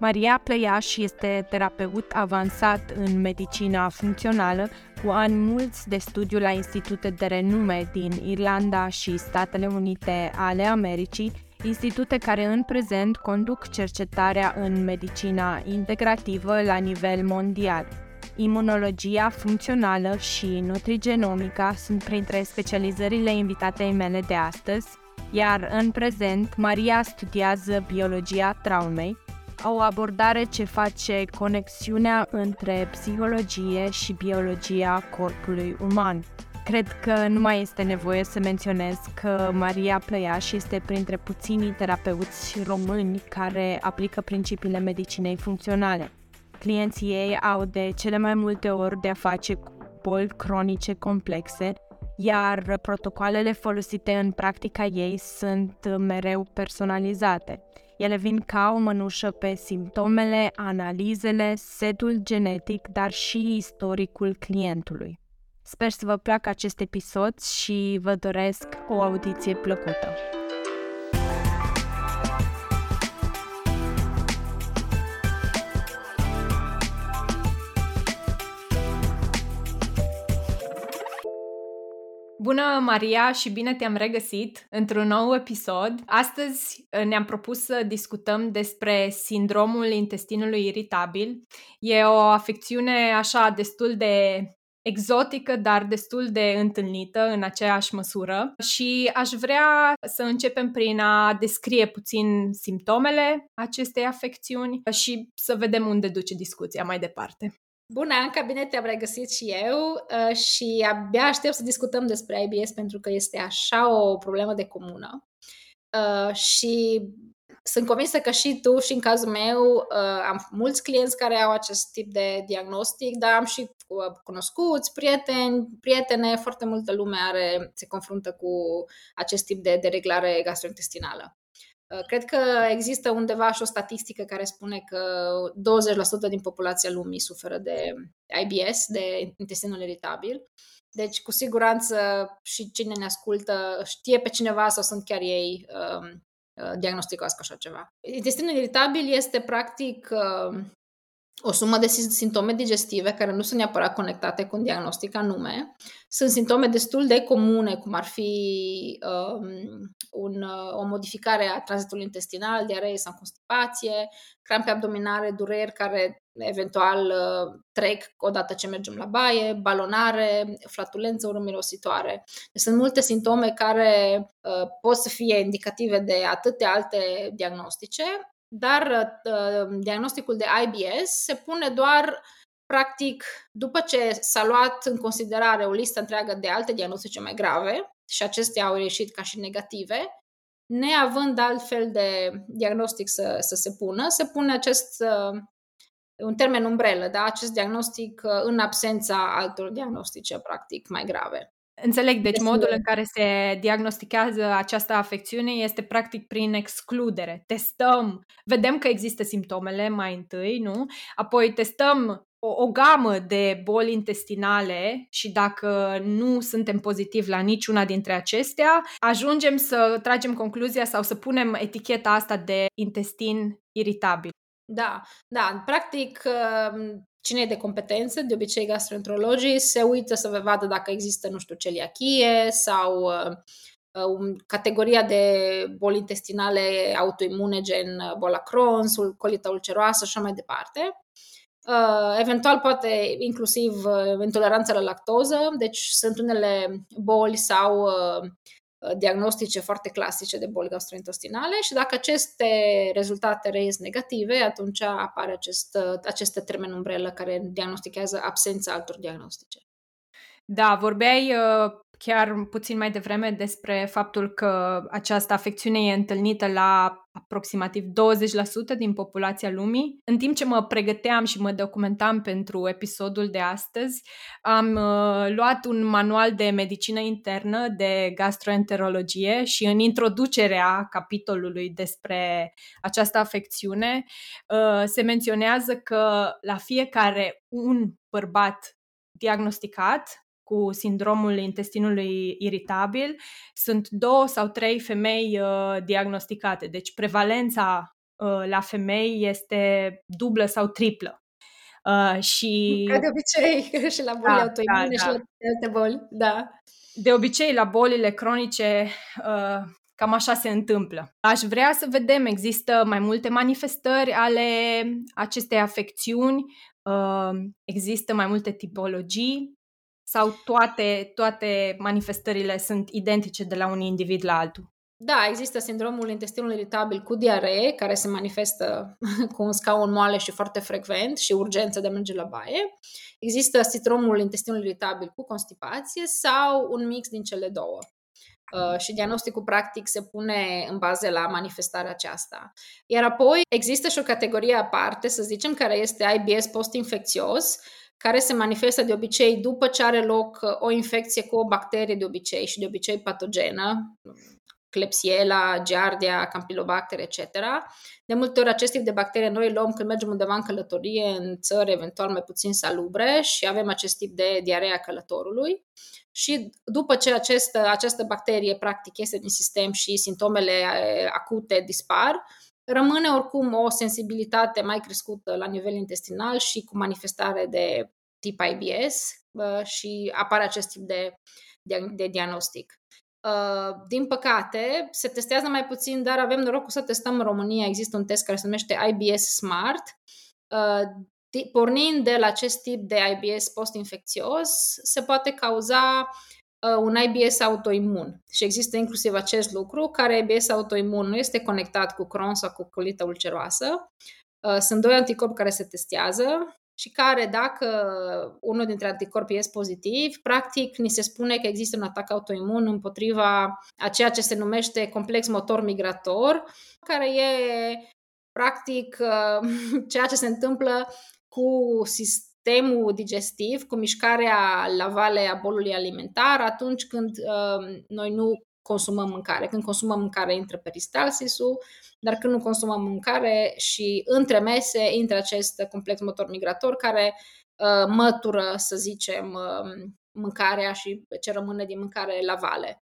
Maria Pleiaș este terapeut avansat în medicina funcțională, cu ani mulți de studiu la institute de renume din Irlanda și Statele Unite ale Americii, institute care în prezent conduc cercetarea în medicina integrativă la nivel mondial. Imunologia funcțională și nutrigenomica sunt printre specializările invitatei mele de astăzi, iar în prezent Maria studiază biologia traumei, o abordare ce face conexiunea între psihologie și biologia corpului uman. Cred că nu mai este nevoie să menționez că Maria Plăiaș este printre puținii terapeuți români care aplică principiile medicinei funcționale. Clienții ei au de cele mai multe ori de a face cu boli cronice complexe, iar protocoalele folosite în practica ei sunt mereu personalizate. Ele vin ca o mănușă pe simptomele, analizele, setul genetic, dar și istoricul clientului. Sper să vă placă acest episod și vă doresc o audiție plăcută. Bună, Maria, și bine te-am regăsit într-un nou episod. Astăzi uh, ne-am propus să discutăm despre sindromul intestinului iritabil. E o afecțiune așa destul de exotică, dar destul de întâlnită în aceeași măsură și aș vrea să începem prin a descrie puțin simptomele acestei afecțiuni și să vedem unde duce discuția mai departe. Bună, Anca, bine te-am regăsit și eu uh, și abia aștept să discutăm despre IBS pentru că este așa o problemă de comună. Uh, și sunt convinsă că și tu și în cazul meu uh, am mulți clienți care au acest tip de diagnostic, dar am și cunoscuți, prieteni, prietene, foarte multă lume are, se confruntă cu acest tip de dereglare gastrointestinală. Uh, cred că există undeva și o statistică care spune că 20% din populația lumii suferă de IBS, de intestinul iritabil. Deci, cu siguranță, și cine ne ascultă știe pe cineva sau sunt chiar ei um, uh, diagnosticați cu așa ceva. Intestinul iritabil este, practic, uh, o sumă de simptome digestive care nu sunt neapărat conectate cu un diagnostic anume. Sunt simptome destul de comune, cum ar fi um, un, uh, o modificare a tranzitului intestinal, diaree sau constipație, crampe abdominale, dureri care eventual uh, trec odată ce mergem la baie, balonare, flatulență urmirositoare. Deci sunt multe simptome care uh, pot să fie indicative de atâtea alte diagnostice dar uh, diagnosticul de IBS se pune doar practic după ce s-a luat în considerare o listă întreagă de alte diagnostice mai grave și acestea au ieșit ca și negative, neavând altfel de diagnostic să, să se pună, se pune acest uh, un termen umbrelă, da? acest diagnostic uh, în absența altor diagnostice practic mai grave. Înțeleg, deci modul în care se diagnostichează această afecțiune este practic prin excludere. Testăm, vedem că există simptomele mai întâi, nu? Apoi testăm o, o gamă de boli intestinale și dacă nu suntem pozitivi la niciuna dintre acestea, ajungem să tragem concluzia sau să punem eticheta asta de intestin iritabil. Da, da, practic cine e de competență, de obicei gastroenterologii, se uită să vadă dacă există, nu știu, celiachie sau uh, uh, categoria de boli intestinale autoimune, gen uh, boala Crohn's, colita ulceroasă și așa mai departe. Uh, eventual poate inclusiv uh, intoleranța la lactoză, deci sunt unele boli sau uh, Uh, diagnostice foarte clasice de boli gastrointestinale și dacă aceste rezultate reies negative, atunci apare acest, uh, aceste termen umbrelă care diagnostichează absența altor diagnostice. Da, vorbeai uh, chiar puțin mai devreme despre faptul că această afecțiune e întâlnită la aproximativ 20% din populația lumii. În timp ce mă pregăteam și mă documentam pentru episodul de astăzi, am uh, luat un manual de medicină internă de gastroenterologie și în introducerea capitolului despre această afecțiune uh, se menționează că la fiecare un bărbat diagnosticat cu sindromul intestinului iritabil, sunt două sau trei femei uh, diagnosticate. Deci prevalența uh, la femei este dublă sau triplă. Uh, și... Ca de obicei, și la bolile da, autoimune da, da. și la alte boli, da. De obicei, la bolile cronice, uh, cam așa se întâmplă. Aș vrea să vedem, există mai multe manifestări ale acestei afecțiuni, uh, există mai multe tipologii sau toate, toate manifestările sunt identice de la un individ la altul? Da, există sindromul intestinului iritabil cu diaree, care se manifestă cu un scaun moale și foarte frecvent și urgență de a merge la baie. Există sindromul intestinului iritabil cu constipație sau un mix din cele două. Uh, și diagnosticul practic se pune în bază la manifestarea aceasta. Iar apoi există și o categorie aparte, să zicem, care este IBS post-infecțios, care se manifestă de obicei după ce are loc uh, o infecție cu o bacterie de obicei și de obicei patogenă, Klebsiella, Giardia, Campylobacter, etc. De multe ori acest tip de bacterie noi îl luăm când mergem undeva în călătorie, în țări eventual mai puțin salubre și avem acest tip de diarea călătorului. Și după ce acest, această bacterie practic iese din sistem și simptomele acute dispar, rămâne oricum o sensibilitate mai crescută la nivel intestinal și cu manifestare de tip IBS și apare acest tip de, de, de diagnostic. Uh, din păcate, se testează mai puțin, dar avem norocul să testăm în România. Există un test care se numește IBS Smart. Uh, pornind de la acest tip de IBS post-infecțios, se poate cauza uh, un IBS autoimun. Și există inclusiv acest lucru, care IBS autoimun nu este conectat cu Crohn sau cu colită ulceroasă. Sunt doi anticorpi care se testează și care, dacă unul dintre anticorpi este pozitiv, practic ni se spune că există un atac autoimun împotriva a ceea ce se numește complex motor migrator, care e practic ceea ce se întâmplă cu sistemul digestiv, cu mișcarea la vale a bolului alimentar atunci când uh, noi nu consumăm mâncare. Când consumăm mâncare intră peristalsisul, dar când nu consumăm mâncare și între mese intră acest complex motor migrator care uh, mătură, să zicem, uh, mâncarea și ce rămâne din mâncare la vale.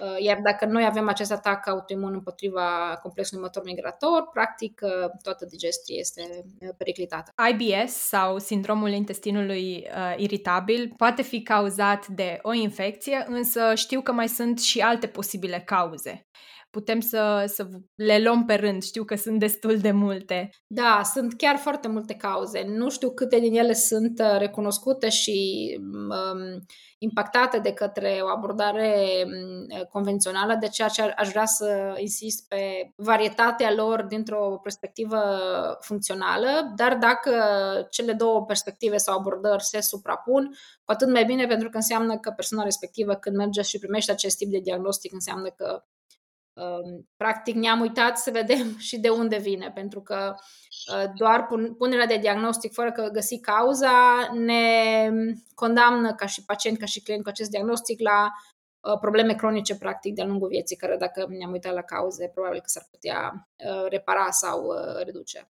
Uh, iar dacă noi avem acest atac autoimun împotriva complexului motor migrator, practic uh, toată digestia este uh, periclitată. IBS sau sindromul intestinului uh, iritabil poate fi cauzat de o infecție, însă știu că mai sunt și alte posibile cauze putem să, să le luăm pe rând. Știu că sunt destul de multe. Da, sunt chiar foarte multe cauze. Nu știu câte din ele sunt uh, recunoscute și um, impactate de către o abordare um, convențională, de ceea ce aș vrea să insist pe varietatea lor dintr-o perspectivă funcțională, dar dacă cele două perspective sau abordări se suprapun, cu atât mai bine pentru că înseamnă că persoana respectivă când merge și primește acest tip de diagnostic înseamnă că practic ne-am uitat să vedem și de unde vine, pentru că uh, doar punerea de diagnostic fără că găsi cauza ne condamnă ca și pacient, ca și client cu acest diagnostic la uh, probleme cronice practic de-a lungul vieții, care dacă ne-am uitat la cauze, probabil că s-ar putea uh, repara sau reduce.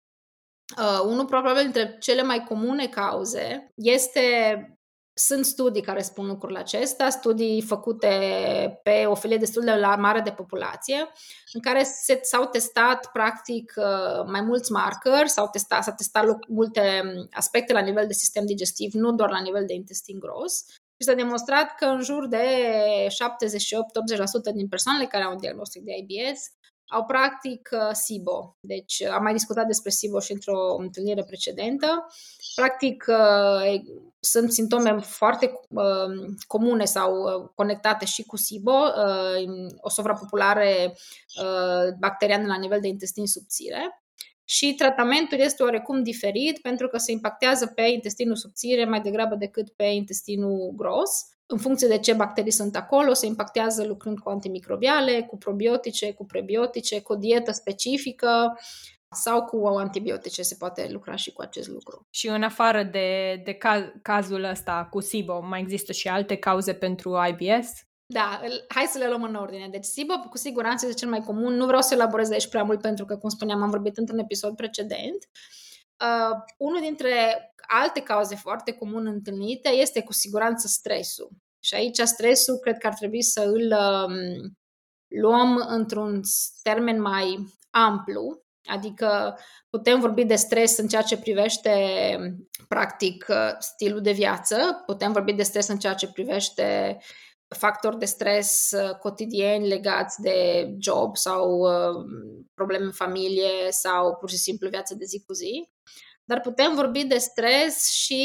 Unul probabil dintre cele mai comune cauze este sunt studii care spun lucrul acesta, studii făcute pe o filie destul de mare de populație, în care se, s-au testat practic uh, mai mulți markeri, s-au testat, s-au testat multe aspecte la nivel de sistem digestiv, nu doar la nivel de intestin gros. Și s-a demonstrat că în jur de 78-80% din persoanele care au un diagnostic de IBS au practic uh, SIBO. Deci am mai discutat despre SIBO și într-o întâlnire precedentă. Practic uh, sunt simptome foarte uh, comune sau conectate și cu SIBO, o suprapopulare bacteriană la nivel de intestin subțire. Și tratamentul este oarecum diferit pentru că se impactează pe intestinul subțire mai degrabă decât pe intestinul gros în funcție de ce bacterii sunt acolo, se impactează lucrând cu antimicrobiale, cu probiotice, cu prebiotice, cu o dietă specifică sau cu antibiotice se poate lucra și cu acest lucru. Și în afară de, de caz, cazul ăsta cu SIBO, mai există și alte cauze pentru IBS? Da, hai să le luăm în ordine. Deci SIBO cu siguranță este cel mai comun. Nu vreau să elaborez aici prea mult pentru că, cum spuneam, am vorbit într-un episod precedent. Uh, unul dintre alte cauze foarte comun întâlnite este cu siguranță stresul. Și aici stresul cred că ar trebui să îl um, luăm într-un termen mai amplu, Adică putem vorbi de stres în ceea ce privește, practic, stilul de viață, putem vorbi de stres în ceea ce privește factori de stres cotidieni legați de job sau probleme în familie sau pur și simplu viață de zi cu zi. Dar putem vorbi de stres și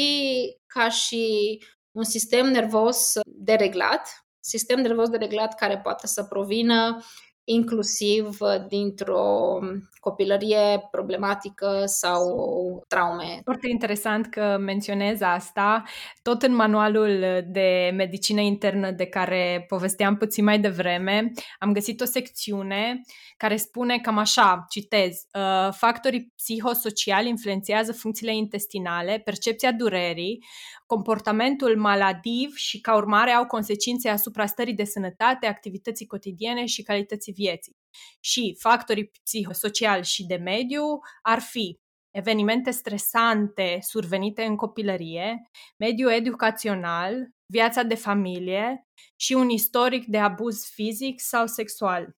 ca și un sistem nervos dereglat, sistem nervos dereglat care poate să provină inclusiv dintr-o copilărie problematică sau traume. Foarte interesant că menționez asta. Tot în manualul de medicină internă de care povesteam puțin mai devreme, am găsit o secțiune care spune cam așa, citez, uh, factorii psihosociali influențează funcțiile intestinale, percepția durerii, comportamentul maladiv și ca urmare au consecințe asupra stării de sănătate, activității cotidiene și calității vieții. Și factorii psihosociali și de mediu ar fi evenimente stresante survenite în copilărie, mediul educațional, viața de familie și un istoric de abuz fizic sau sexual.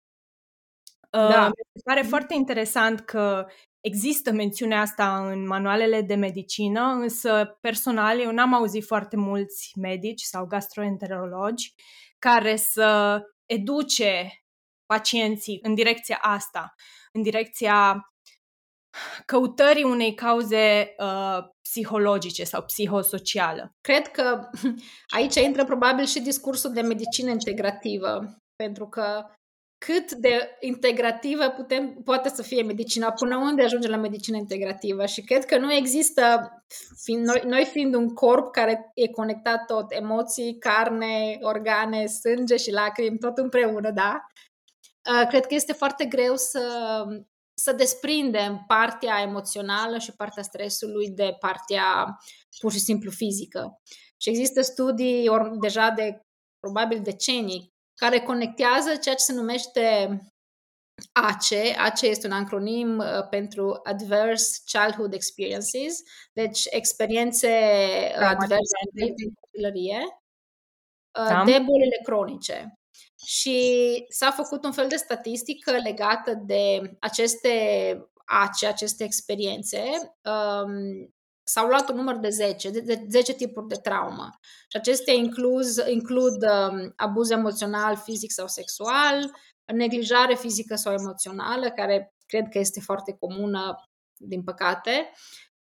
Da. Uh, mi se pare foarte interesant că există mențiunea asta în manualele de medicină, însă personal eu n-am auzit foarte mulți medici sau gastroenterologi care să educe pacienții în direcția asta, în direcția căutării unei cauze uh, psihologice sau psihosocială. Cred că aici intră probabil și discursul de medicină integrativă, pentru că cât de integrativă putem, poate să fie medicina, până unde ajunge la medicină integrativă și cred că nu există, fiind, noi, noi fiind un corp care e conectat tot, emoții, carne, organe, sânge și lacrimi, tot împreună, da? Uh, cred că este foarte greu să, să desprindem partea emoțională și partea stresului de partea pur și simplu fizică. Și există studii or, deja de probabil decenii care conectează ceea ce se numește ACE. ACE este un acronim uh, pentru Adverse Childhood Experiences, deci experiențe adverse în copilărie, uh, da. de bolile cronice. Și s-a făcut un fel de statistică legată de aceste ACE, aceste experiențe, um, s-au luat un număr de 10, de, de 10 tipuri de traumă. Și acestea incluz, includ um, abuz emoțional, fizic sau sexual, neglijare fizică sau emoțională, care cred că este foarte comună, din păcate,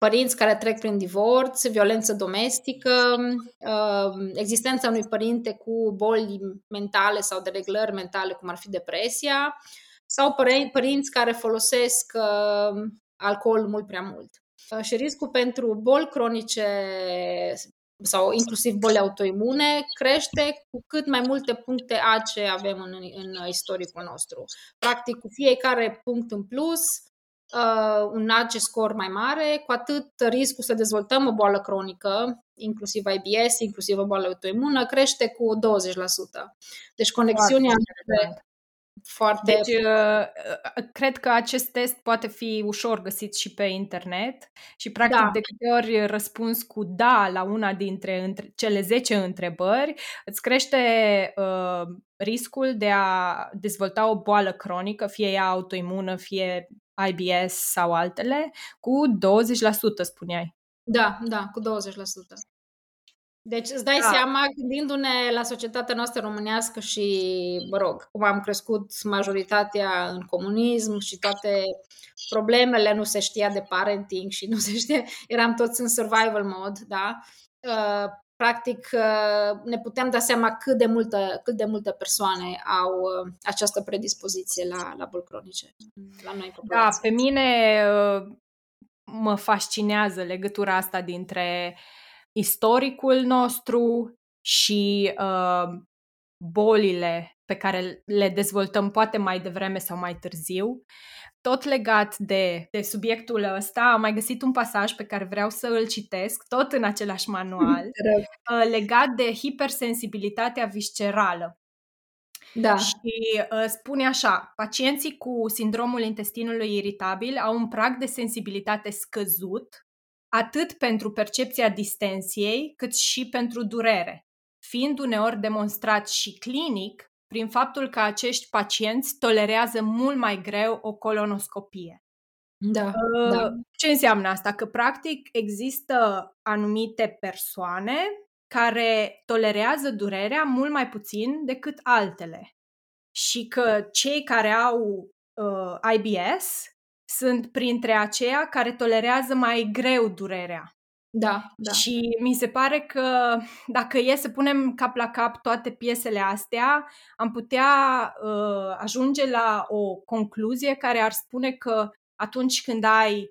părinți care trec prin divorț, violență domestică, um, existența unui părinte cu boli mentale sau de reglări mentale, cum ar fi depresia, sau părinți care folosesc um, alcool mult prea mult. Uh, și riscul pentru boli cronice sau inclusiv boli autoimune crește cu cât mai multe puncte AC avem în, în istoricul nostru. Practic, cu fiecare punct în plus, uh, un AC scor mai mare, cu atât riscul să dezvoltăm o boală cronică, inclusiv IBS, inclusiv o boală autoimună, crește cu 20%. Deci conexiunea între foarte... Deci, uh, uh, cred că acest test poate fi ușor găsit și pe internet și, practic, da. de câte ori răspuns cu da la una dintre între, cele 10 întrebări, îți crește uh, riscul de a dezvolta o boală cronică, fie ea autoimună, fie IBS sau altele, cu 20%, spuneai. Da, da, cu 20%. Deci îți dai da. seama, gândindu-ne la societatea noastră românească și, mă rog, cum am crescut majoritatea în comunism și toate problemele, nu se știa de parenting și nu se știa, eram toți în survival mode, da? Uh, practic uh, ne putem da seama cât de, multă, cât de multe persoane au uh, această predispoziție la, la boli cronice la noi Da, pe mine mă fascinează legătura asta dintre uh, istoricul nostru și uh, bolile pe care le dezvoltăm poate mai devreme sau mai târziu. Tot legat de, de subiectul ăsta, am mai găsit un pasaj pe care vreau să îl citesc, tot în același manual, uh, legat de hipersensibilitatea viscerală. Da. Și uh, spune așa, pacienții cu sindromul intestinului iritabil au un prag de sensibilitate scăzut atât pentru percepția distensiei, cât și pentru durere, fiind uneori demonstrat și clinic prin faptul că acești pacienți tolerează mult mai greu o colonoscopie. Da, uh, da. Ce înseamnă asta? Că practic există anumite persoane care tolerează durerea mult mai puțin decât altele. Și că cei care au uh, IBS sunt printre aceia care tolerează mai greu durerea. Da, da. Și mi se pare că dacă e să punem cap la cap toate piesele astea, am putea uh, ajunge la o concluzie care ar spune că atunci când ai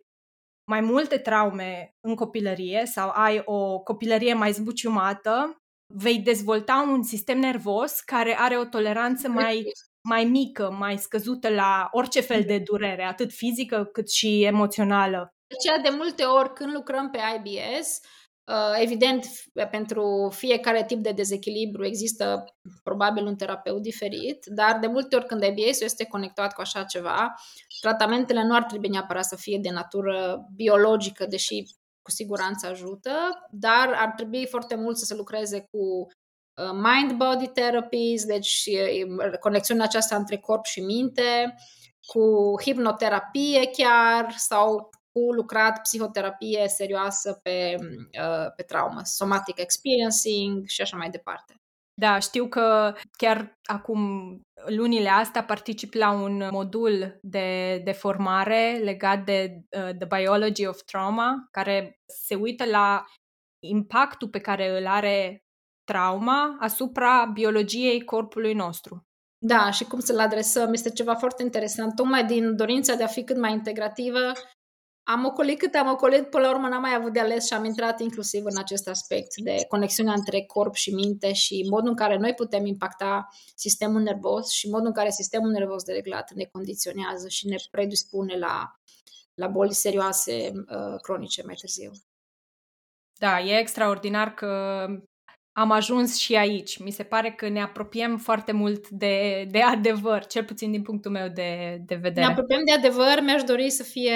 mai multe traume în copilărie sau ai o copilărie mai zbuciumată, vei dezvolta un sistem nervos care are o toleranță mai, mai mică, mai scăzută la orice fel de durere, atât fizică cât și emoțională. Aceea de multe ori când lucrăm pe IBS, uh, evident, pentru fiecare tip de dezechilibru există probabil un terapeut diferit, dar de multe ori când IBS este conectat cu așa ceva, tratamentele nu ar trebui neapărat să fie de natură biologică, deși cu siguranță ajută, dar ar trebui foarte mult să se lucreze cu uh, mind-body therapies, deci conexiunea aceasta între corp și minte, cu hipnoterapie chiar sau cu lucrat psihoterapie serioasă pe, uh, pe traumă, somatic experiencing și așa mai departe. Da, știu că chiar acum lunile astea particip la un modul de, de formare legat de uh, The Biology of Trauma, care se uită la impactul pe care îl are trauma asupra biologiei corpului nostru. Da, și cum să-l adresăm este ceva foarte interesant, tocmai din dorința de a fi cât mai integrativă am ocolit cât am ocolit, până la urmă n-am mai avut de ales și am intrat inclusiv în acest aspect de conexiunea între corp și minte și modul în care noi putem impacta sistemul nervos și modul în care sistemul nervos dereglat ne condiționează și ne predispune la, la boli serioase uh, cronice mai târziu. Da, e extraordinar că am ajuns și aici. Mi se pare că ne apropiem foarte mult de, de adevăr, cel puțin din punctul meu de, de vedere. Ne apropiem de adevăr, mi-aș dori să fie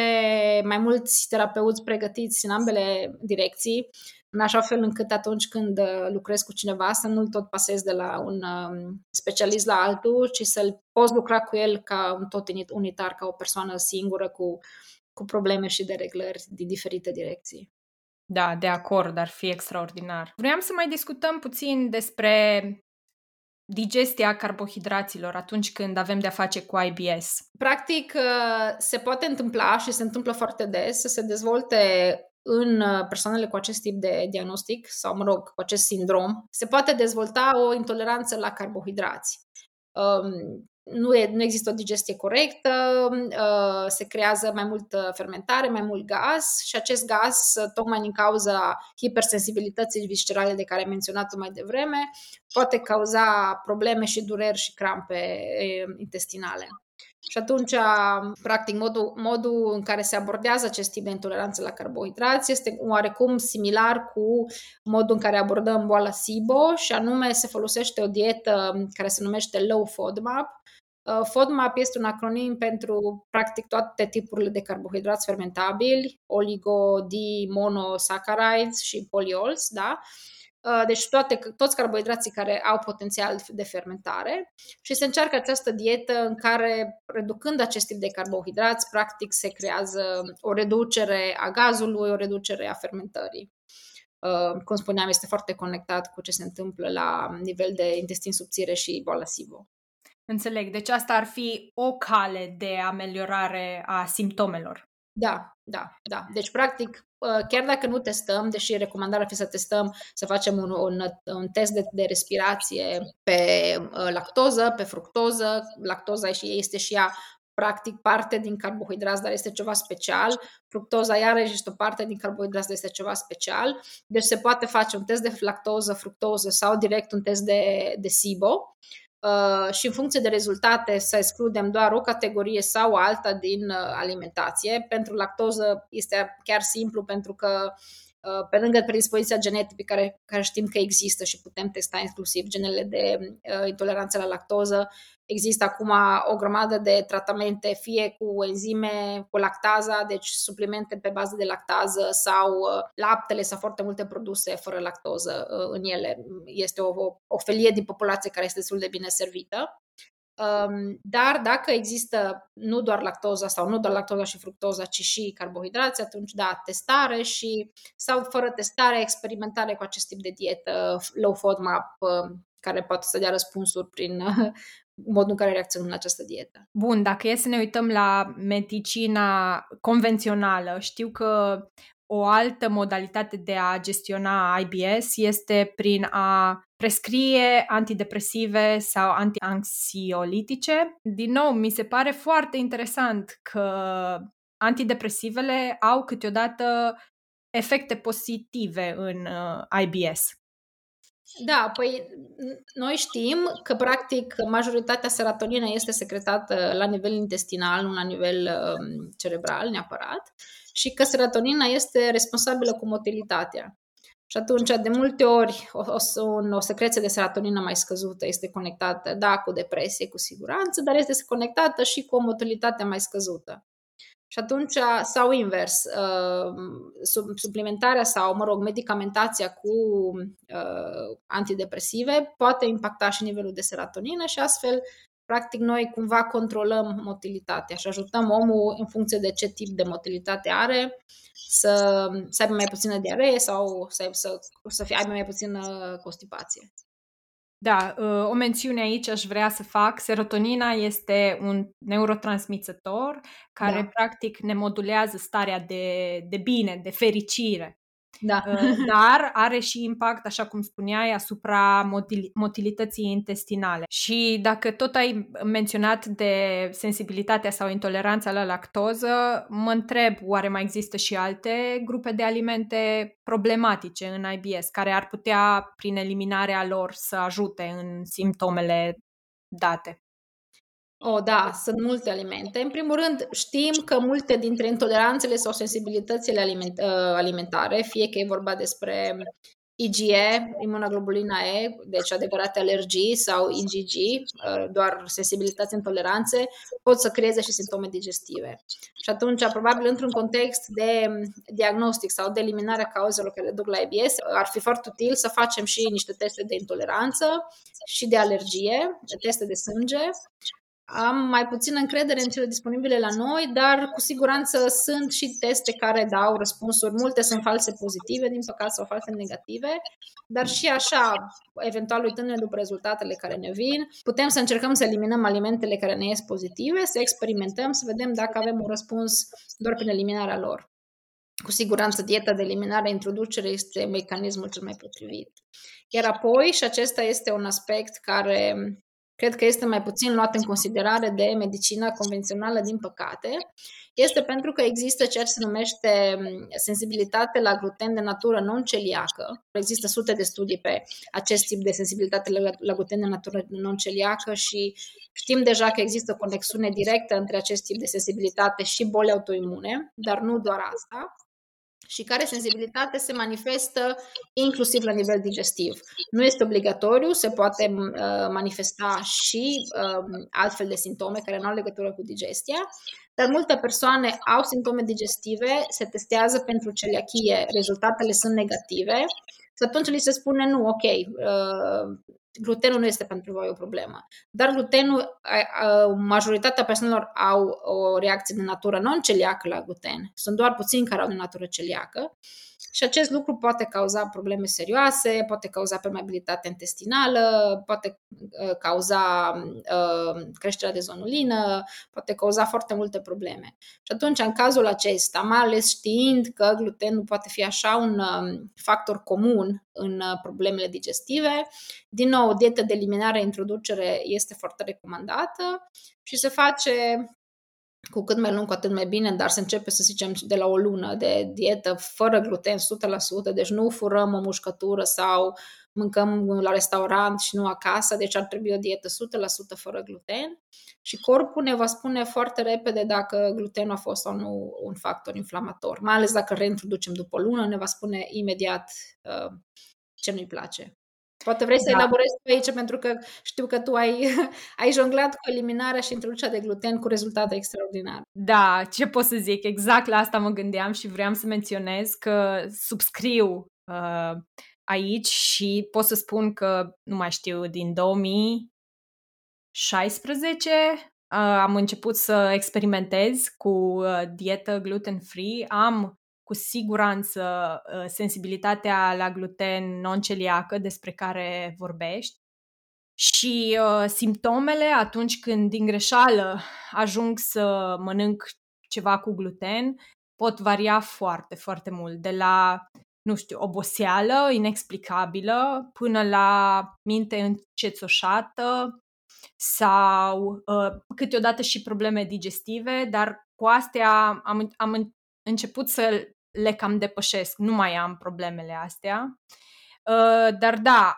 mai mulți terapeuți pregătiți în ambele direcții, în așa fel încât atunci când uh, lucrez cu cineva să nu-l tot pasez de la un um, specialist la altul, ci să-l poți lucra cu el ca un tot unitar, ca o persoană singură cu, cu probleme și dereglări din diferite direcții. Da, de acord, ar fi extraordinar. Vreau să mai discutăm puțin despre digestia carbohidraților atunci când avem de-a face cu IBS. Practic, uh, se poate întâmpla și se întâmplă foarte des să se dezvolte în uh, persoanele cu acest tip de diagnostic sau, mă rog, cu acest sindrom, se poate dezvolta o intoleranță la carbohidrați. Um, nu, e, nu există o digestie corectă, uh, se creează mai multă fermentare, mai mult gaz și acest gaz, uh, tocmai din cauza hipersensibilității viscerale de care am menționat mai devreme, poate cauza probleme și dureri și crampe uh, intestinale. Și atunci, practic, modul, modul în care se abordează acest tip de intoleranță la carbohidrați este oarecum similar cu modul în care abordăm boala SIBO și anume se folosește o dietă care se numește Low FODMAP, Uh, FODMAP este un acronim pentru practic toate tipurile de carbohidrați fermentabili, oligo, di, monosaccharides și poliols, da? Uh, deci toate, toți carbohidrații care au potențial de fermentare și se încearcă această dietă în care, reducând acest tip de carbohidrați, practic se creează o reducere a gazului, o reducere a fermentării. Uh, cum spuneam, este foarte conectat cu ce se întâmplă la nivel de intestin subțire și boala SIBO. Înțeleg. Deci asta ar fi o cale de ameliorare a simptomelor. Da, da, da. Deci, practic, uh, chiar dacă nu testăm, deși recomandarea ar fi să testăm, să facem un, un, un test de, de respirație pe uh, lactoză, pe fructoză. Lactoza este și ea practic parte din carbohidrați, dar este ceva special. Fructoza iarăși este o parte din carbohidrați, dar este ceva special. Deci se poate face un test de lactoză, fructoză sau direct un test de, de SIBO. Uh, și în funcție de rezultate să excludem doar o categorie sau alta din uh, alimentație. Pentru lactoză este chiar simplu pentru că uh, pe lângă predispoziția genetică pe care, care știm că există și putem testa inclusiv genele de intoleranță la lactoză, Există acum o grămadă de tratamente, fie cu enzime, cu lactaza, deci suplimente pe bază de lactază sau uh, laptele sau foarte multe produse fără lactoză uh, în ele. Este o, o felie din populație care este destul de bine servită. Um, dar dacă există nu doar lactoza sau nu doar lactoza și fructoza, ci și carbohidrați, atunci da, testare și sau fără testare, experimentare cu acest tip de dietă, low FODMAP, um, care poate să dea răspunsuri prin modul în care reacționăm la această dietă. Bun, dacă e să ne uităm la medicina convențională, știu că o altă modalitate de a gestiona IBS este prin a prescrie antidepresive sau antianxiolitice. Din nou, mi se pare foarte interesant că antidepresivele au câteodată efecte pozitive în uh, IBS. Da, păi noi știm că practic majoritatea serotonină este secretată la nivel intestinal, nu la nivel um, cerebral neapărat, și că serotonina este responsabilă cu motilitatea. Și atunci, de multe ori, o, o, o secreție de serotonină mai scăzută este conectată, da, cu depresie, cu siguranță, dar este conectată și cu o motilitate mai scăzută. Și atunci, sau invers, uh, suplimentarea sau, mă rog, medicamentația cu uh, antidepresive poate impacta și nivelul de serotonină și astfel, practic, noi cumva controlăm motilitatea și ajutăm omul în funcție de ce tip de motilitate are să, să aibă mai puțină diaree sau să, să, să fie, aibă mai puțină constipație. Da, uh, o mențiune aici aș vrea să fac. Serotonina este un neurotransmițător care da. practic ne modulează starea de, de bine, de fericire. Da. Uh, dar are și impact, așa cum spuneai, asupra motil- motilității intestinale. Și dacă tot ai menționat de sensibilitatea sau intoleranța la lactoză, mă întreb, oare mai există și alte grupe de alimente problematice în IBS care ar putea, prin eliminarea lor, să ajute în simptomele date? Oh, da, sunt multe alimente. În primul rând, știm că multe dintre intoleranțele sau sensibilitățile aliment- uh, alimentare, fie că e vorba despre IgE, imunoglobulina E, deci adevărate alergii sau IgG, uh, doar sensibilități, intoleranțe, pot să creeze și simptome digestive. Și atunci, probabil, într-un context de diagnostic sau de eliminarea cauzelor care duc la IBS, ar fi foarte util să facem și niște teste de intoleranță și de alergie, teste de sânge, am mai puțină încredere în cele disponibile la noi, dar cu siguranță sunt și teste care dau răspunsuri. Multe sunt false pozitive, din păcate, sau false negative, dar și așa, eventual uitându-ne după rezultatele care ne vin, putem să încercăm să eliminăm alimentele care ne ies pozitive, să experimentăm, să vedem dacă avem un răspuns doar prin eliminarea lor. Cu siguranță, dieta de eliminare, introducere este mecanismul cel mai potrivit. Iar apoi, și acesta este un aspect care cred că este mai puțin luat în considerare de medicina convențională, din păcate, este pentru că există ceea ce se numește mm, sensibilitate la gluten de natură non-celiacă. Există sute de studii pe acest tip de sensibilitate la gluten de natură non-celiacă și știm deja că există o conexiune directă între acest tip de sensibilitate și boli autoimune, dar nu doar asta și care sensibilitate se manifestă inclusiv la nivel digestiv. Nu este obligatoriu, se poate uh, manifesta și uh, altfel de simptome care nu au legătură cu digestia, dar multe persoane au simptome digestive, se testează pentru celiachie, rezultatele sunt negative și atunci li se spune nu, ok, uh, glutenul nu este pentru voi o problemă. Dar glutenul, majoritatea persoanelor au o reacție de natură non-celiacă la gluten. Sunt doar puțini care au de natură celiacă și acest lucru poate cauza probleme serioase, poate cauza permeabilitate intestinală, poate uh, cauza uh, creșterea de zonulină, poate cauza foarte multe probleme. Și atunci, în cazul acesta, mai ales știind că glutenul poate fi așa un um, factor comun în uh, problemele digestive, din nou, dieta de eliminare, introducere este foarte recomandată și se face cu cât mai lung, cu atât mai bine, dar se începe, să zicem, de la o lună de dietă fără gluten, 100%, deci nu furăm o mușcătură sau mâncăm la restaurant și nu acasă, deci ar trebui o dietă 100% fără gluten și corpul ne va spune foarte repede dacă glutenul a fost sau nu un factor inflamator, mai ales dacă reintroducem după o lună, ne va spune imediat uh, ce nu-i place. Poate vrei să da. elaborezi pe aici, pentru că știu că tu ai, ai jonglat cu eliminarea și introducerea de gluten cu rezultate extraordinare. Da, ce pot să zic? Exact la asta mă gândeam și vreau să menționez că subscriu uh, aici și pot să spun că, nu mai știu, din 2000 2016 am început să experimentez cu dietă gluten-free. Am cu siguranță sensibilitatea la gluten non-celiacă despre care vorbești și uh, simptomele atunci când din greșeală ajung să mănânc ceva cu gluten pot varia foarte, foarte mult. De la, nu știu, oboseală inexplicabilă până la minte încețoșată sau uh, câteodată și probleme digestive, dar cu astea am, am început să le cam depășesc. Nu mai am problemele astea. Uh, dar da,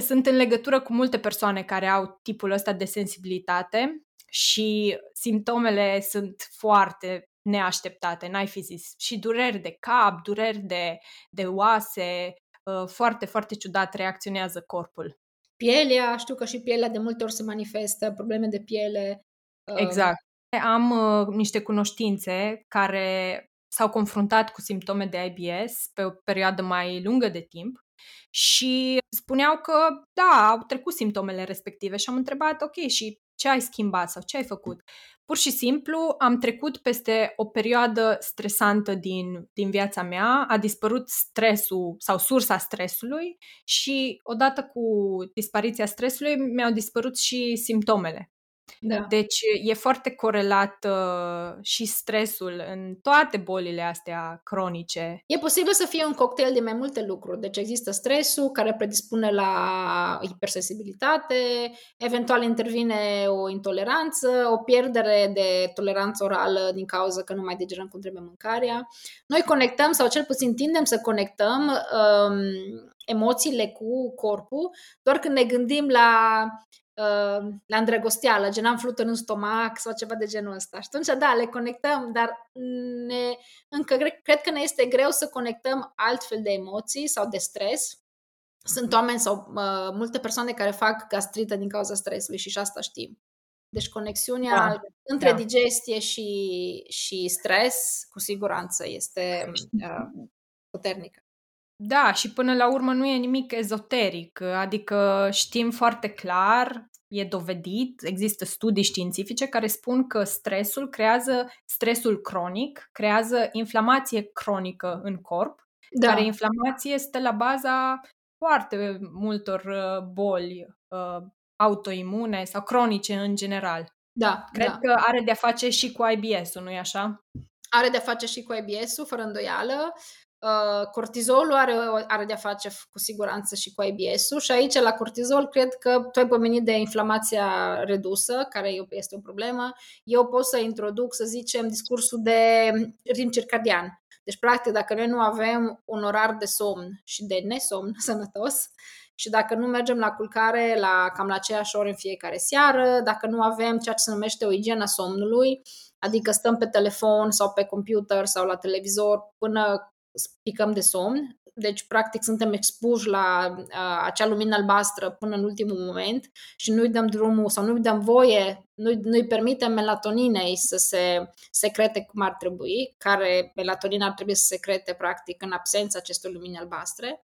sunt în legătură cu multe persoane care au tipul ăsta de sensibilitate și simptomele sunt foarte neașteptate, n-ai fi zis. Și dureri de cap, dureri de, de oase, uh, foarte, foarte ciudat reacționează corpul. Pielea, știu că și pielea de multe ori se manifestă, probleme de piele. Uh, exact. Am uh, niște cunoștințe care s-au confruntat cu simptome de IBS pe o perioadă mai lungă de timp și spuneau că, da, au trecut simptomele respective și am întrebat, ok, și ce ai schimbat sau ce ai făcut? Pur și simplu am trecut peste o perioadă stresantă din, din viața mea, a dispărut stresul sau sursa stresului și odată cu dispariția stresului mi-au dispărut și simptomele. Da. Deci e foarte corelat uh, și stresul în toate bolile astea cronice. E posibil să fie un cocktail de mai multe lucruri. Deci există stresul care predispune la hipersensibilitate, eventual intervine o intoleranță, o pierdere de toleranță orală din cauza că nu mai digerăm cum trebuie mâncarea. Noi conectăm, sau cel puțin tindem să conectăm um, emoțiile cu corpul, doar când ne gândim la Uh, la îndrăgosteală, gen am flutur în stomac sau ceva de genul ăsta. Și atunci, da, le conectăm, dar ne, încă cred că ne este greu să conectăm altfel de emoții sau de stres. Sunt oameni sau uh, multe persoane care fac gastrită din cauza stresului și și asta știm. Deci conexiunea da, între da. digestie și, și stres, cu siguranță, este uh, puternică. Da, și până la urmă nu e nimic ezoteric, adică știm foarte clar, e dovedit, există studii științifice care spun că stresul creează, stresul cronic, creează inflamație cronică în corp, da. care inflamație stă la baza foarte multor uh, boli uh, autoimune sau cronice în general. Da, Cred da. că are de-a face și cu IBS-ul, nu-i așa? Are de-a face și cu IBS-ul, fără îndoială. Uh, cortizolul are, are de-a face cu siguranță și cu IBS-ul și aici la cortizol cred că tu ai pomenit de inflamația redusă, care este o problemă. Eu pot să introduc, să zicem, discursul de ritm circadian. Deci, practic, dacă noi nu avem un orar de somn și de nesomn sănătos, și dacă nu mergem la culcare la cam la aceeași oră în fiecare seară, dacă nu avem ceea ce se numește o igienă somnului, adică stăm pe telefon sau pe computer sau la televizor până picăm de somn, deci practic suntem expuși la uh, acea lumină albastră până în ultimul moment și nu-i dăm drumul sau nu-i dăm voie, nu-i, nu-i permitem melatoninei să se secrete cum ar trebui, care melatonina ar trebui să se secrete practic în absența acestor lumini albastre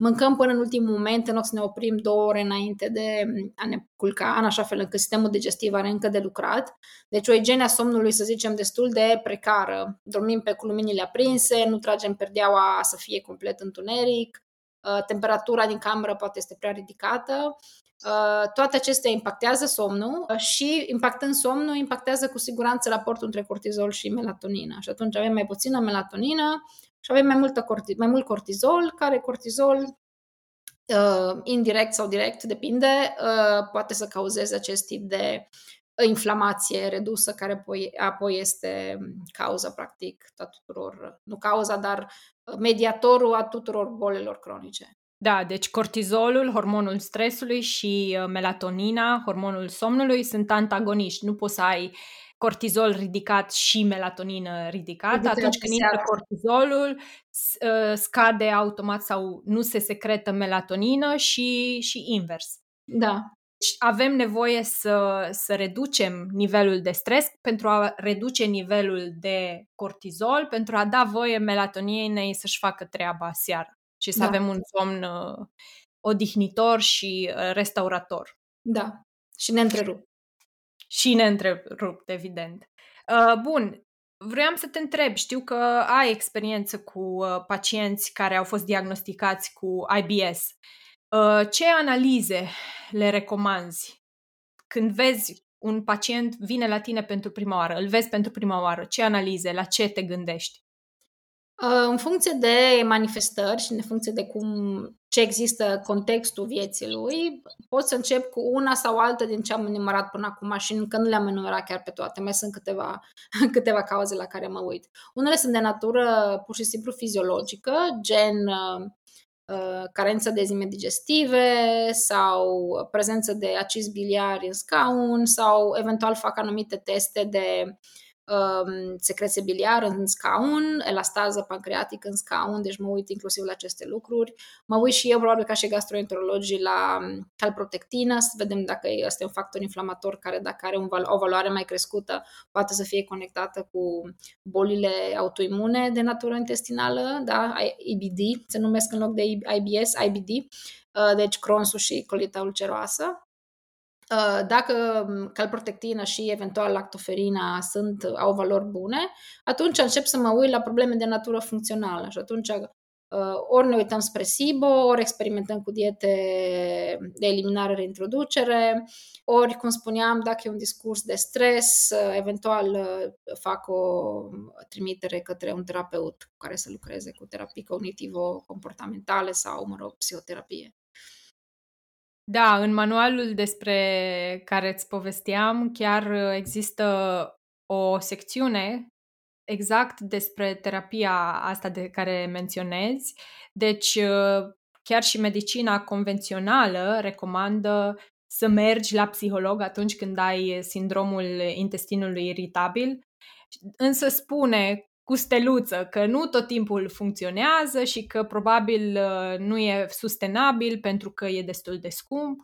mâncăm până în ultimul moment, în loc să ne oprim două ore înainte de a ne culca, în așa fel încât sistemul digestiv are încă de lucrat. Deci o igiene a somnului, să zicem, destul de precară. Dormim pe cu luminile aprinse, nu tragem perdeaua să fie complet întuneric, uh, temperatura din cameră poate este prea ridicată. Uh, toate acestea impactează somnul uh, și impactând somnul, impactează cu siguranță raportul între cortizol și melatonină. Și atunci avem mai puțină melatonină, și avem mai, multă corti- mai mult cortizol, care cortizol uh, indirect sau direct, depinde, uh, poate să cauzeze acest tip de inflamație redusă, care apoi, apoi este cauza, practic, a tuturor, nu cauza, dar mediatorul a tuturor bolilor cronice. Da, deci cortizolul, hormonul stresului și uh, melatonina, hormonul somnului, sunt antagoniști. Nu poți să ai cortizol ridicat și melatonină ridicată, Ridicat atunci când intră cortizolul, ă, scade automat sau nu se secretă melatonină și, și invers. Da. Deci avem nevoie să, să reducem nivelul de stres pentru a reduce nivelul de cortizol, pentru a da voie melatoninei să-și facă treaba seara și să da. avem un somn uh, odihnitor și uh, restaurator. Da. Și ne întrerup. Și ne întrerup, evident. Uh, bun, vreau să te întreb, știu că ai experiență cu uh, pacienți care au fost diagnosticați cu IBS. Uh, ce analize le recomanzi când vezi un pacient vine la tine pentru prima oară, îl vezi pentru prima oară, ce analize, la ce te gândești? Uh, în funcție de manifestări și în funcție de cum ce există contextul vieții lui, pot să încep cu una sau alta din ce am enumerat până acum și încă nu le-am enumerat chiar pe toate, mai sunt câteva, câteva cauze la care mă uit. Unele sunt de natură pur și simplu fiziologică, gen uh, uh carență de enzime digestive sau prezență de acizi biliari în scaun sau eventual fac anumite teste de uh, Um, secreție biliară în scaun, elastază pancreatică în scaun, deci mă uit inclusiv la aceste lucruri. Mă uit și eu, probabil ca și gastroenterologii, la um, calprotectină, să vedem dacă este un factor inflamator care, dacă are un, o valoare mai crescută, poate să fie conectată cu bolile autoimune de natură intestinală, da? IBD, se numesc în loc de IBS, IBD, uh, deci Crohn's și colita ulceroasă. Uh, dacă um, calprotectina și eventual lactoferina sunt, au valori bune, atunci încep să mă uit la probleme de natură funcțională și atunci uh, ori ne uităm spre SIBO, ori experimentăm cu diete de eliminare, reintroducere, ori, cum spuneam, dacă e un discurs de stres, uh, eventual fac o trimitere către un terapeut care să lucreze cu terapii cognitivo-comportamentale sau, mă rog, psihoterapie. Da, în manualul despre care îți povesteam, chiar uh, există o secțiune exact despre terapia asta de care menționezi. Deci, uh, chiar și medicina convențională recomandă să mergi la psiholog atunci când ai sindromul intestinului iritabil, însă spune cu steluță, că nu tot timpul funcționează și că probabil uh, nu e sustenabil pentru că e destul de scump.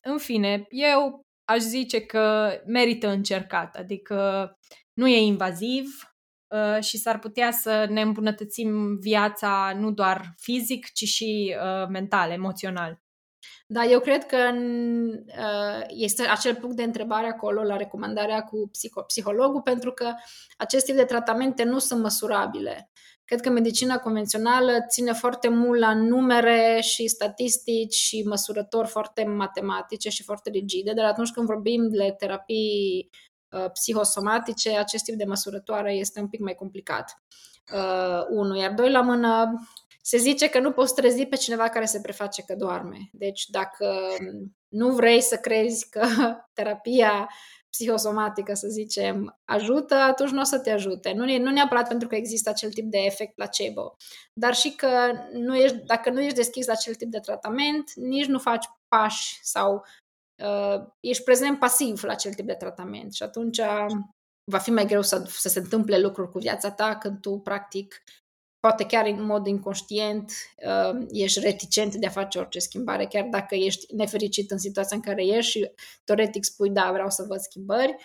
În fine, eu aș zice că merită încercat, adică nu e invaziv uh, și s-ar putea să ne îmbunătățim viața nu doar fizic, ci și uh, mental, emoțional. Da, eu cred că uh, este acel punct de întrebare acolo la recomandarea cu psiho- psihologul, pentru că acest tip de tratamente nu sunt măsurabile. Cred că medicina convențională ține foarte mult la numere și statistici și măsurători foarte matematice și foarte rigide, dar atunci când vorbim de terapii uh, psihosomatice, acest tip de măsurătoare este un pic mai complicat. Uh, unu, iar doi la mână, se zice că nu poți trezi pe cineva care se preface că doarme. Deci dacă nu vrei să crezi că terapia psihosomatică, să zicem, ajută, atunci nu o să te ajute. Nu, nu neapărat pentru că există acel tip de efect placebo, dar și că nu ești, dacă nu ești deschis la acel tip de tratament, nici nu faci pași sau uh, ești prezent pasiv la acel tip de tratament și atunci va fi mai greu să, să se întâmple lucruri cu viața ta când tu, practic, poate chiar în mod inconștient uh, ești reticent de a face orice schimbare, chiar dacă ești nefericit în situația în care ești și teoretic spui, da, vreau să văd schimbări,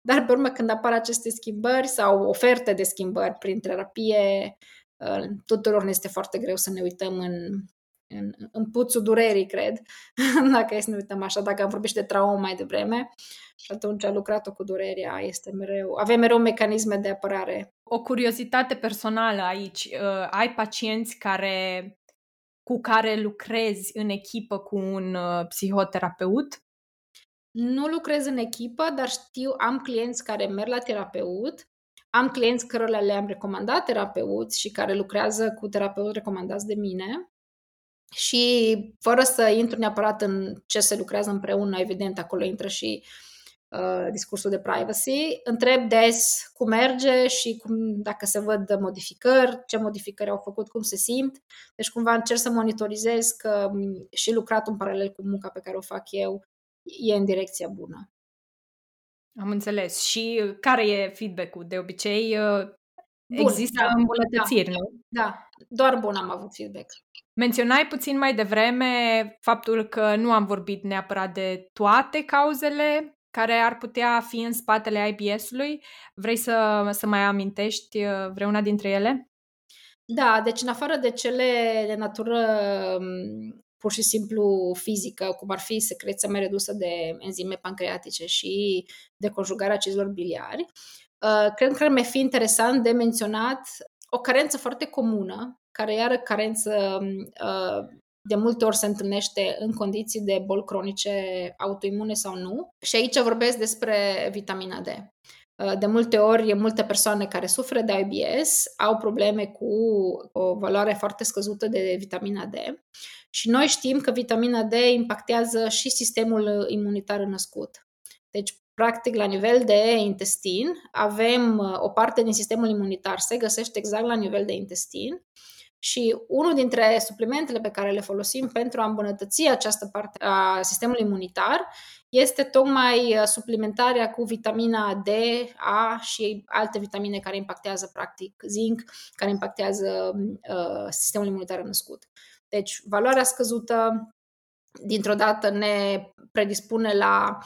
dar pe urmă când apar aceste schimbări sau oferte de schimbări prin terapie, uh, tuturor ne este foarte greu să ne uităm în, în, în puțul durerii, cred, dacă e să ne uităm așa, dacă am vorbit de traumă mai devreme. Și atunci lucrat cu durerea este mereu, avem mereu mecanisme de apărare. O curiozitate personală aici, uh, ai pacienți care cu care lucrezi în echipă cu un uh, psihoterapeut? Nu lucrez în echipă, dar știu, am clienți care merg la terapeut, am clienți cărora le-am recomandat terapeuți și care lucrează cu terapeuți recomandați de mine și fără să intru neapărat în ce se lucrează împreună, evident, acolo intră și uh, discursul de privacy, întreb des cum merge și cum, dacă se văd modificări, ce modificări au făcut, cum se simt. Deci cumva încerc să monitorizez că și lucrat în paralel cu munca pe care o fac eu e în direcția bună. Am înțeles. Și care e feedback-ul? De obicei uh, Bun, există da, îmbunătățiri, da, nu? Da, doar bun am avut feedback. Menționai puțin mai devreme faptul că nu am vorbit neapărat de toate cauzele care ar putea fi în spatele IBS-ului. Vrei să, să mai amintești uh, vreuna dintre ele? Da, deci în afară de cele de natură um, pur și simplu fizică, cum ar fi secreția mai redusă de enzime pancreatice și de conjugarea acizelor biliari. Uh, cred că mi-ar fi interesant de menționat o carență foarte comună, care iară carență uh, de multe ori se întâlnește în condiții de boli cronice autoimune sau nu. Și aici vorbesc despre vitamina D. Uh, de multe ori, multe persoane care suferă de IBS au probleme cu o valoare foarte scăzută de vitamina D și noi știm că vitamina D impactează și sistemul imunitar născut. Deci, practic, la nivel de intestin, avem uh, o parte din sistemul imunitar se găsește exact la nivel de intestin și unul dintre suplimentele pe care le folosim pentru a îmbunătăți această parte a sistemului imunitar este tocmai uh, suplimentarea cu vitamina D, A și alte vitamine care impactează practic zinc, care impactează uh, sistemul imunitar născut. Deci, valoarea scăzută dintr-o dată ne predispune la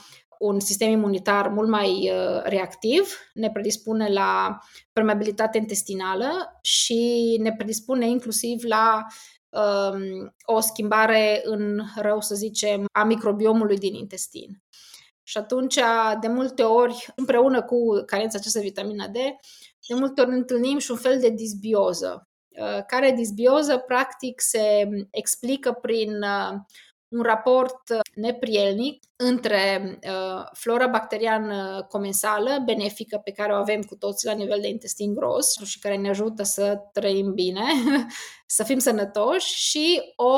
un sistem imunitar mult mai uh, reactiv, ne predispune la permeabilitate intestinală și ne predispune inclusiv la um, o schimbare în rău, să zicem, a microbiomului din intestin. Și atunci, de multe ori, împreună cu carența aceasta de vitamina D, de multe ori întâlnim și un fel de disbioză, uh, care disbioză practic se explică prin uh, un raport uh, neprielnic între uh, flora bacteriană comensală, benefică, pe care o avem cu toți la nivel de intestin gros și care ne ajută să trăim bine, să fim sănătoși, și o,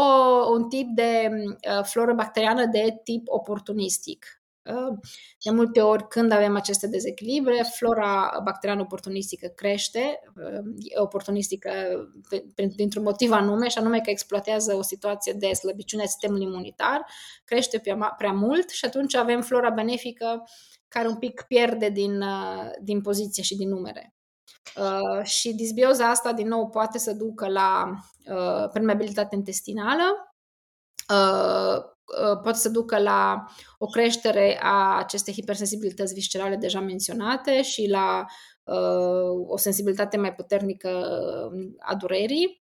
un tip de uh, floră bacteriană de tip oportunistic, de multe ori, când avem aceste dezechilibre, flora bacteriană oportunistică crește, oportunistică dintr-un motiv anume, și anume că exploatează o situație de slăbiciune a sistemului imunitar, crește prea mult și atunci avem flora benefică care un pic pierde din, din poziție și din numere. Uh, și disbioza asta, din nou, poate să ducă la uh, permeabilitate intestinală, uh, Uh, poate să ducă la o creștere a acestei hipersensibilități viscerale deja menționate și la uh, o sensibilitate mai puternică uh, a durerii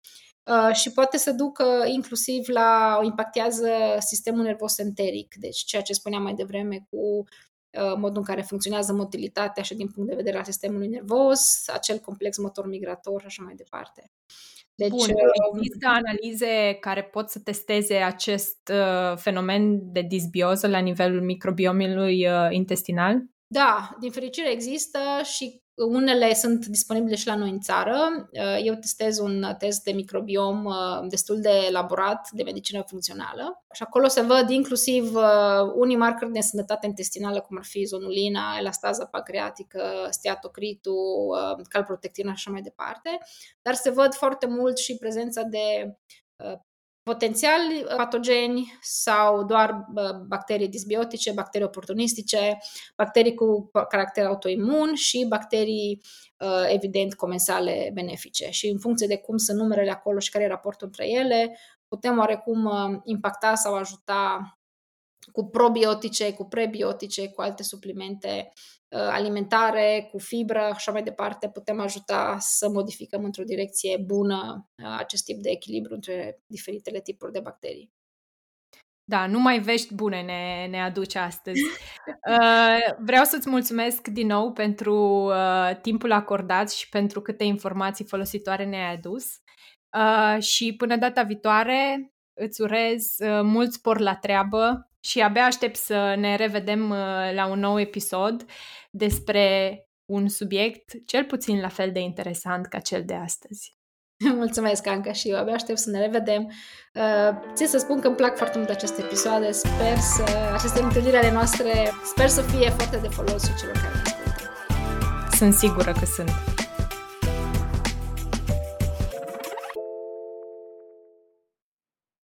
uh, și poate să ducă inclusiv la o impactează sistemul nervos enteric, deci ceea ce spuneam mai devreme cu uh, modul în care funcționează motilitatea și din punct de vedere al sistemului nervos, acel complex motor migrator și așa mai departe. Deci, Bun, uh, există analize care pot să testeze acest uh, fenomen de disbioză la nivelul microbiomului uh, intestinal? Da, din fericire există și unele sunt disponibile și la noi în țară. Uh, eu testez un test de microbiom uh, destul de elaborat de medicină funcțională și acolo se văd inclusiv uh, unii marcări de sănătate intestinală, cum ar fi zonulina, elastaza pancreatică, steatocritul, calprotectina și așa mai departe, dar se văd foarte mult și prezența de potențiali patogeni sau doar bacterii disbiotice, bacterii oportunistice, bacterii cu caracter autoimun și bacterii uh, evident comensale benefice. Și în funcție de cum sunt numerele acolo și care e raportul între ele, putem oarecum uh, impacta sau ajuta cu probiotice, cu prebiotice, cu alte suplimente Uh, alimentare, cu fibră și așa mai departe, putem ajuta să modificăm într-o direcție bună uh, acest tip de echilibru între diferitele tipuri de bacterii. Da, numai vești bune ne, ne aduce astăzi. Uh, vreau să-ți mulțumesc din nou pentru uh, timpul acordat și pentru câte informații folositoare ne-ai adus. Uh, și până data viitoare îți urez uh, mult spor la treabă și abia aștept să ne revedem uh, la un nou episod despre un subiect cel puțin la fel de interesant ca cel de astăzi. Mulțumesc, Anca, și eu abia aștept să ne revedem. Uh, țin să spun că îmi plac foarte mult aceste episoade, sper să, aceste întâlniri ale noastre, sper să fie foarte de folos și celor care ne ascultă. Sunt sigură că sunt.